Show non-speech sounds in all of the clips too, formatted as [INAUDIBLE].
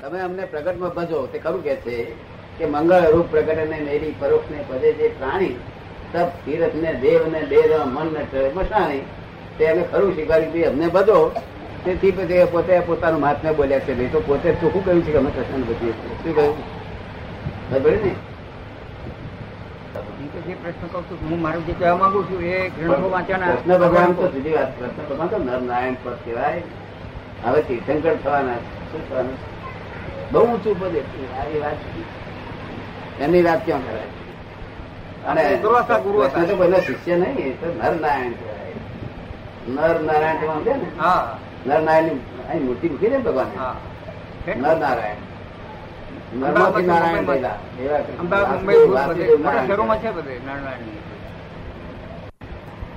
તમે અમને પ્રગટમાં ભજો. તે ખરું કે છે કે મંગળ રૂપ પ્રગટ અને મેરી પરોક્ષ ને પદે જે પ્રાણી તપ તીરથ ને દેવ ને દેહ મન ને મશાણી તે અમે ખરું સ્વીકાર્યું અમને ભજો. તેથી પછી પોતે પોતાનું મહાત્મા બોલ્યા છે. નહીં તો પોતે ચોખ્ખું કહ્યું છે કે અમે કૃષ્ણ ભજીએ છીએ? શું કહ્યું? ખબર ને? જે પ્રશ્ન કહું છું હું મારું જે કહેવા માંગુ છું એ ગ્રંથો વાંચવાના કૃષ્ણ ભગવાન તો સીધી વાત કૃષ્ણ ભગવાન તો નર નારાયણ પદ કહેવાય. હવે તીર્થંકર થવાના શું થવાનું? બહુ ઊંચું પદ. એ વાત એમની વાત ક્યાં કરાય અને તો કોઈનો શિષ્ય નહીં એ તો નર નારાયણ નર નારાયણ તો સમજે ને હા. નર નારાયણ અહીં મૂર્તિ મૂકી દે ભગવાન હા. નર નારાયણ એવા.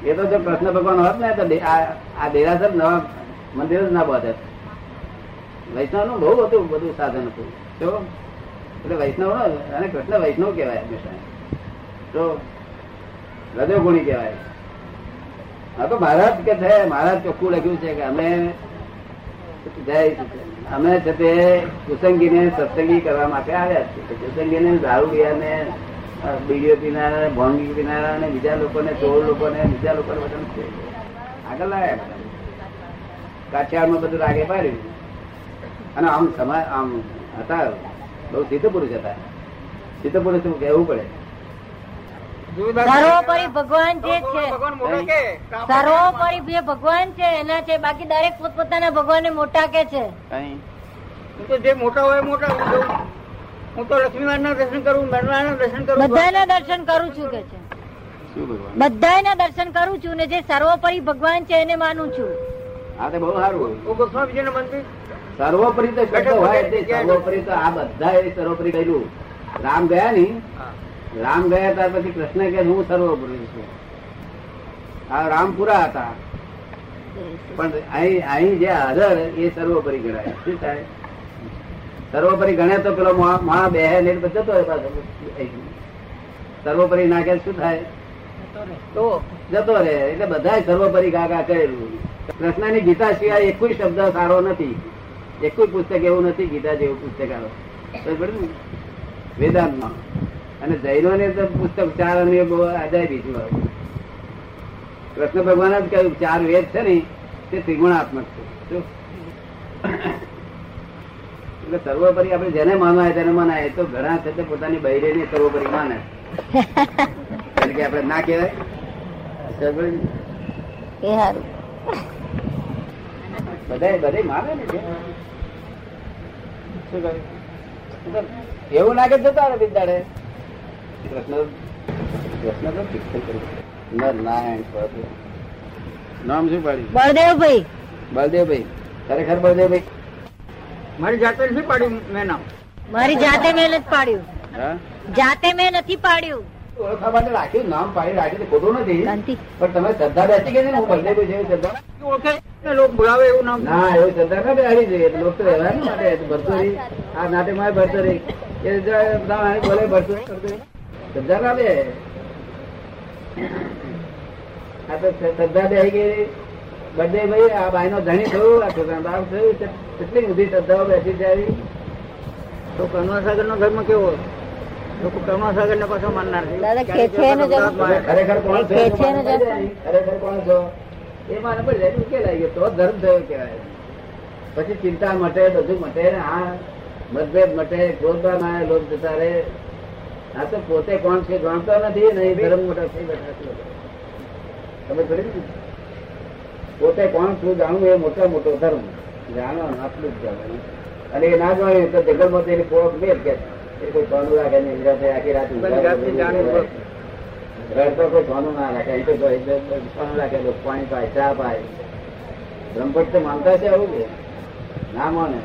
એ તો જો કૃષ્ણ ભગવાન હોત ને તો આ આ દેરાસર નવા મંદિર જ ના બાંધે. વૈષ્ણવનું બહુ હતું બધું સાધન હતું. જો એટલે વૈષ્ણવ અને કૃષ્ણ વૈષ્ણવ કહેવાય હંમેશા. તો હૃદય ગુણી કહેવાય. હા તો મહારાજ કે છે મહારાજ ચોખ્ખું લખ્યું છે કે અમે જય અમે છે તે કુસંગીને સત્સંગી કરવા માટે આવ્યા છીએ. કુસંગીને દારૂડિયાને અ, બીડીઓ પીનારા ભોંગી પીનારા અને બીજા લોકોને ચોર લોકોને બીજા લોકોને બધા. આગળ લાગ્યા કાઠિયાવાડમાં બધું રાગે પાડ્યું. અને આમ સમાજ આમ હતા બહુ સિદ્ધ પુરુષ હતા. સિદ્ધ પુરુષ કહેવું પડે? સર્વોપરી ભગવાન જે છે મોટા કે? સર્વોપરી જે ભગવાન છે એના છે બાકી દરેક પોતપોતાના ભગવાન મોટા કે છે. હું તો જે મોટા હોય મોટા હું તો લક્ષ્મીનારાયણ દર્શન કરું નારાયણ દર્શન કરું. બધાના દર્શન કરું છું કે છે. શું બધાના દર્શન કરું છું ને જે સર્વોપરી ભગવાન છે એને માનું છું. હા તો બહુ સારું હું ગોસ્વામીજીને મંદિર સર્વોપરી તો શબ્દ હોય સર્વોપરી તો આ બધા એ સર્વોપરી કહેલું રામ ગયા ની રામ ગયા ત્યાર પછી કૃષ્ણ કે હું સર્વોપરી છું. આ રામ પૂરા હતા. પણ અહીં અહીં જે હાજર એ સર્વોપરી ગણાય. શું થાય? સર્વોપરી ગણે તો પેલો મા- બે ને જતો હોય પાછો. સર્વોપરી નાખે શું થાય? તો જતો રહે. એટલે બધા સર્વોપરી ગાગા કરેલું કૃષ્ણની ગીતા સિવાય એક શબ્દ સારો નથી. એક પુસ્તક એવું નથી ગીતા જેવું પુસ્તક આવે? વેદાંતમાં. અને જૈનો ને તો પુસ્તક ચાર અને બહુ અજાયબી બીજું. કૃષ્ણ ભગવાન જ કહ્યું ચાર વેદ છે ને તે ત્રિગુણાત્મક છે? એટલે સર્વોપરી આપણે જેને માનવા તેને મનાય તો ઘણા છે તે પોતાની બહેરે ને સર્વોપરી માને. [LAUGHS] એટલે કે આપણે ના કહેવાય. બધાય બધાય માને ને? એવું ના કે જતા રહે બિચારે કૃષ્ણ કૃષ્ણ તો નારાયણ નામ શું પાડ્યું? બળદેવભાઈ. બળદેવભાઈ. ખરેખર બળદેવભાઈ? મારી જાતે નથી પાડ્યું મેં નામ. મારી જાતે મેં નથી પાડ્યું. હા? જાતે મેં નથી પાડ્યું. ઓળખવા માટે રાખ્યું નામ પાડી રાખ્યું તો ખોટું નથી. પણ તમે શ્રદ્ધા બેસી ગઈ ને હું બળદેવભાઈ કોઈ જેવી શ્રદ્ધા લોકો બોલાવે એવું નામ? ના એવું શ્રદ્ધા ના બેહાડી જોઈએ. તો રહેવા માટે આ નાટકમાં એ બોલે. શ્રદ્ધા ના બે આ તો શ્રદ્ધા બે ગઈ બધે ભાઈ આ ભાઈ નો ધણી થયું આ છોકરા બાપ થયું. કેટલી બધી શ્રદ્ધાઓ બેસી જાય. તો કરુણાસાગર નો ધર્મ કેવો? છે. દાદા ખરેખર કોણ છો? એ છે ને જરા. ખરેખર કોણ છો? એ માને પડી જાય ઉકેલાઈ ગયો. તો ધર્મ થયો કહેવાય. પછી ચિંતા મટે બધું મટે ને આ મતભેદ મટે ક્રોધમાં ના લોક જતા રે આ તો પોતે કોણ છે જાણતો નથી ને ધર્મ મોટા થઈ બેઠા તમે કરી પોતે કોણ છું જાણવું એ મોટા મોટો ધર્મ. જાણો આટલું જ જાણવાનું અને એ ના જાણે તો જંગલમાં તેની પોળખ મેળ કે એ કોઈ સોનું રાખે ને નિરાંતે આખી રાત રડતો કોઈ ના રાખે અહીં તો કોઈ રાખે પાણી પાય ચા પાય. બ્રહ્મભટ્ટ તો માનતા છે આવું કે? ના માને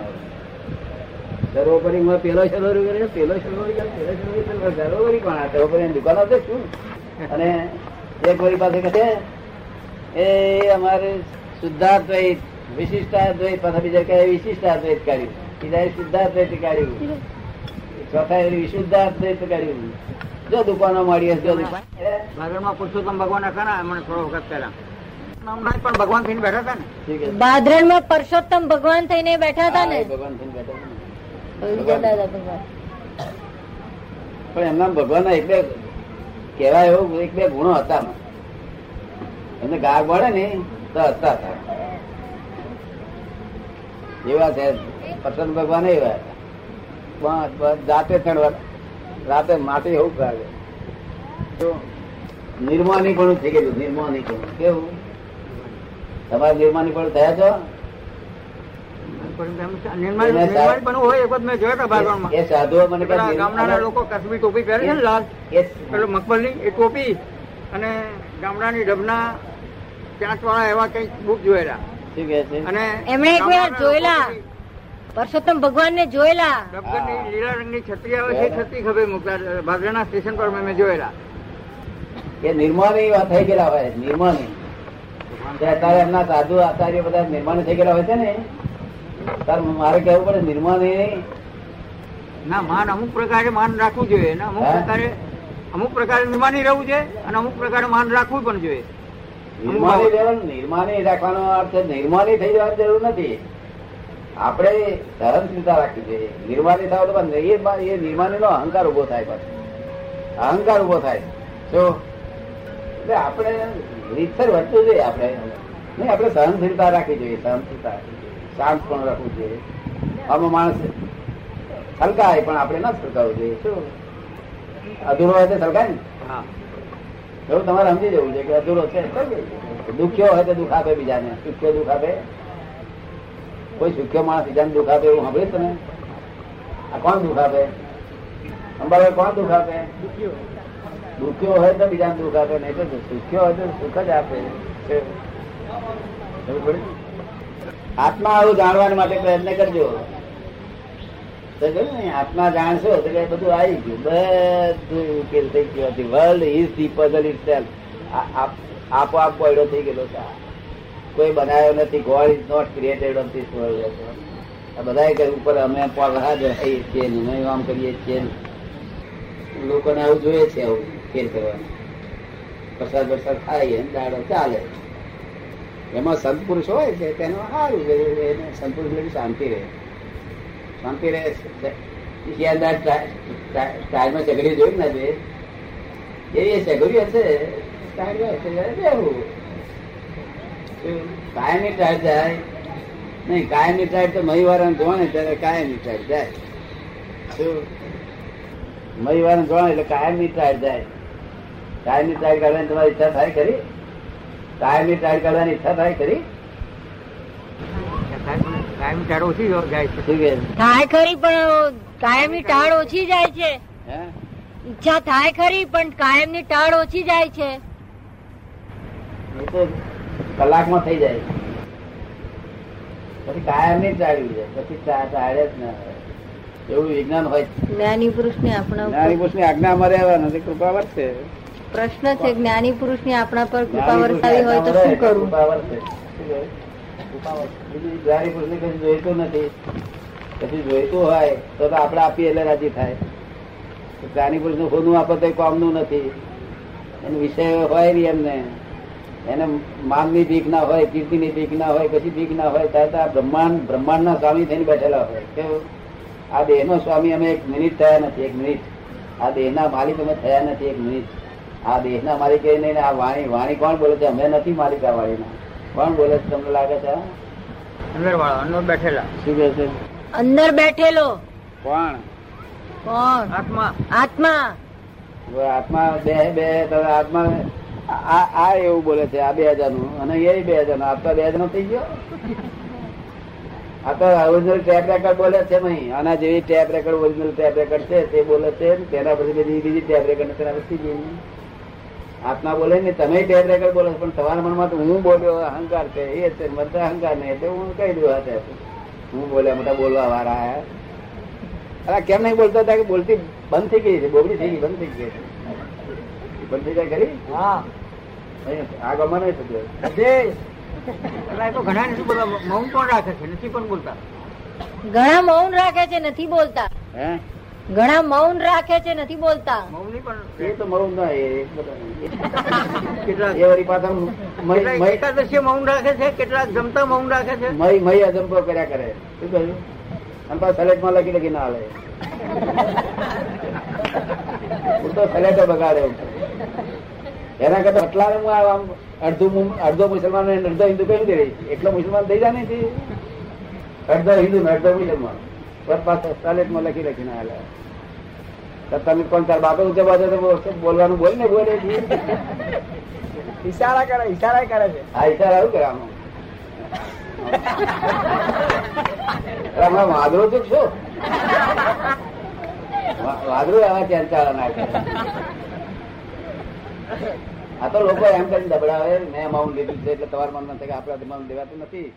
સર્વોપરી માં પેલો સરોવરી કરે પેલો સરોવરી કરે પેલો સરોવરી કરે સરોવરી કોણ આ સર્વોપરી દુકાનો શું? અને એક વળી પાસે કહે એ અમારે શુદ્ધાદ્વૈત વિશિષ્ટાદ્વૈત પાછા બીજા કહે વિશિષ્ટાદ્વૈત કાઢ્યું બીજા શુદ્ધાદ્વૈત કાઢ્યું ચોથા વિશુદ્ધ કાઢ્યું જો દુકાનો મળી હશે જો દુકાન ભાગળમાં પુરુષોત્તમ ભગવાન હતા ને મને થોડો વખત પહેલા. પણ ભગવાન થઈને બેઠા હતા ને? બાદરણમાં પરસોત્તમ ભગવાન થઈને બેઠા હતા ને? એ ભગવાન થઈને બેઠા ભગવાન. પણ એમના ભગવાનના એક બે કેવા એવું એક બે ગુણો હતા એમને ગાળ મળે ને તો હતા હતા. એવા છે. પસંદ ભગવાન એવા. બસ, જાતે ચડવા. રાતે માટી એવું ભાગે. નિર્માની પણ થઈ ગયેલું નિર્માની પણ. કેવું? તમારે નિર્માની પણ થયા છો? નિર્માણ નિર્માણ પણ હોય એક વખત મેં જોયા હતા બાગવાનમાં એ સાધુઓ મને કહે, પેલા ગામડાના લોકો કસબી ટોપી પહેરે ને લાલ? એ પેલો મકબલની એ અને ગામડાની ડબના ચાંચ વાળા એવા કંઈક બુક જોયેલા. એમણે એક વાર જોયેલા. પરસોત્તમ ભગવાન ને જોયેલા લીલા રંગની છત્રી આવે છે છત્રી ખભે મૂકતા ભાદરના સ્ટેશન પર મેં જોયેલા. એ નિર્માણી એવા થઈ ગયેલા હોય નિર્માણી અત્યારે એમના સાધુ આચાર્ય બધા નિર્માણ થઈ ગયેલા હોય છે ને તાર મારે કેવું પડે નિર્માણી ના માન અમુક પ્રકારે માન રાખવું જોઈએ અને અમુક પ્રકારે અમુક પ્રકારે નિર્માની રહેવું છે અને અમુક પ્રકારે માન રાખવું પણ જોઈએ. નિર્માણી રહેવાનું નિર્માણી રાખવાનો અર્થ નિર્માણી થઈ જવાની જરૂર નથી. આપણે સહનશીલતા રાખવી જોઈએ. નિર્માણી થાવ તો પણ એ નિર્માની નો અહંકાર ઊભો થાય પાછો. અહંકાર ઊભો થાય. તો એટલે આપણે રીતસર વર્તવું જોઈએ આપણે. નહીં આપણે સહનશીલતા રાખવી જોઈએ સહનશીલતા શાંત પણ રાખવું જોઈએ. આમાં માણસ છલકાય પણ આપણે ના છલકાવવું જોઈએ. શું? અધૂરો હોય તો છલકાય ને? હા. એવું તમારે સમજી જવું છે કે અધૂરો છે. દુખ્યો હોય તો દુઃખ આપે બીજાને. સુખ્યો દુઃખ આપે કોઈ સુખ્યો માણસ બીજાને દુઃખ આપે એવું સાંભળ્યું તમે આ કોણ દુઃખ આપે? અંબાભાઈ કોણ દુઃખ આપે? દુખ્યો હોય તો બીજાને દુઃખ આપે, નહીં તો સુખ્યો હોય તો સુખ જ આપે. આત્મા આવું જાણવા માટે પ્રયત્ન કરજો. આત્મા જાણશો તો બધું આવી ગયું. બધું ઉકેલ થઈ ગયો. World is the puzzle it આપોઆપ પડ્યો થઈ ગયેલો છે. કોઈ બનાવ્યો નથી God is not created of this world આ બધાએ કે ઉપર અમે પગલા જ રહીએ છીએ નહીં આમ કરીએ છીએ લોકોને આવું જોઈએ છે આવું ખેર કરવાનું. પ્રસાદ વરસાદ ખાઈએ ને, દાડો ચાલે. એમાં સંત પુરુષ હોય છે, તેનું સારું એને સંત પુરુષ એટલે શાંતિ રહે. શાંતિ રહે ટાયરમાં ચગડી જોઈ ને જે એ ચગડી હશે ટાઈમ રહેવું. કાયમી ટાઈટ જાય નહીં કાયમી ટાઈટ તો મહીવારણ જોણે ત્યારે કાયમી ટાઈટ જાય શું? મહીવારણ જોણે એટલે કાયમી ટાઈટ જાય કાયમી ટાઈટ કાઢવાની તમારી ઈચ્છા થાય ખરી? કાયમી ટાઈટ કાઢવાની ઈચ્છા થાય ખરી? કાયમ ટાળ ઓછી જાય છે. થાય ખરી પણ કાયમની ટાળ ઓછી જાય છે. હે? ઈચ્છા થાય ખરી પણ કાયમની ટાળ ઓછી જાય છે. કલાકમાં થઈ જાય. પછી કાયમ નહીં ટાળ્યું જાય. પછી ચાલે જ ના એવું વિજ્ઞાન હોય જ્ઞાની પુરુષ ને આપણા જ્ઞાની પુરુષની આજ્ઞા રહેવાનું તે કૃપા વર્તે. પ્રશ્ન છે જ્ઞાની પુરુષની આપણા પર કૃપા વરસાવી હોય તો શું કરવું? કૃપા વર્તે. જ્ઞાની પુરુષ ને કશું જોઈતું નથી. કશું જોઈતું હોય તો તો આપણે આપીએ એટલે રાજી થાય. જ્ઞાની પુરુષનું ખોનું આપે તો કામનું નથી. એનું વિષય હોય નહીં એમને. એને માનની ભીખ ના હોય કીર્તિની ભીખ ના હોય પછી ભીખ ના હોય ત્યારે તો આ બ્રહ્માંડ બ્રહ્માંડના સ્વામી થઈને બેઠેલા હોય. કેવું આ દેહનો સ્વામી અમે એક મિનિટ થયા નથી એક મિનિટ. આ દેહના માલિક અમે થયા નથી એક મિનિટ. આ દેહના માલિક એ નહીં આ વાણી વાણી કોણ બોલે છે? અમે નથી માલિક આ વાણીના. કોણ બોલે છે તમને લાગે છે? અંદર વાળા અંદર બેઠેલા. શું કહે છે? અંદર બેઠેલો. કોણ? કોણ? આત્મા. આત્મા. આત્મા બે બે તમે આત્મા આ એવું બોલે છે, આ બે હજારનું અને એ બે હજારનું આપતા બે હજાર નો થઈ ગયો. આ તો ઓરિજિનલ ટેપ રેકર્ડ બોલે છે નહીં. આના જેવી tape record original tape record છે, તે બોલે છે. તેના પછી બધી બીજી ટેપ રેકર્ડ તેના પછી જઈએ આત્મા બોલે ને, તમે ટેપ રેકર્ડ બોલો પણ તમારા મનમાં તો હું બોલ્યો, અહંકાર છે. એ છે મને અહંકાર નહીં. એટલે હું કહી દઉં ટેપ. હું બોલ્યા મોટા બોલવા વાળા અરે કેમ નહીં બોલતા હતા કે બોલતી બંધ થઈ ગઈ છે? બોબડી થઈ ગઈ, બંધ થઈ ગઈ છે. બંધ થઈ જાય ખરી? હા. આ ગમા નહીં થતું ઘણા નથી મૌન પણ રાખે છે? નથી પણ બોલતા? ઘણા મૌન રાખે છે નથી બોલતા. હે? ઘણા મૌન રાખે છે નથી બોલતા. મૌની પણ એ તો મૌન ના એ રાખે છે કેટલાક જમતા મૌન રાખે છે? મય મય અજંપો કર્યા કરે. શું કહ્યું? અને પાછા સલેટમાં લખી લખી ના હાલે. હું તો સલેટો બગાડ્યો એના કરતા એટલા હું આમ અડધું અડધો મુસલમાન અડધો હિન્દુ કહી દે એટલો મુસલમાન થઈ જાય નથી અડધો હિન્દુ ને અડધો મુસલમાન. માં લખી લખીને આવ્યા તમે કોણ તાર બાપે બાજુ તો બોલવાનું બોલ ને બોલે. ઈશારા કરે ઈશારા કરે છે. આ ઈશારા શું કરે આમાં હમણાં વાદળો તો છો વાદરો આવા ચેંચાળા નાખે. આ તો લોકો એમ કરીને દબડાવે મેં અમાઉન્ટ લીધું છે એટલે તમારે મન થાય કે આપણા અમાઉન્ટ લેવાતું નથી.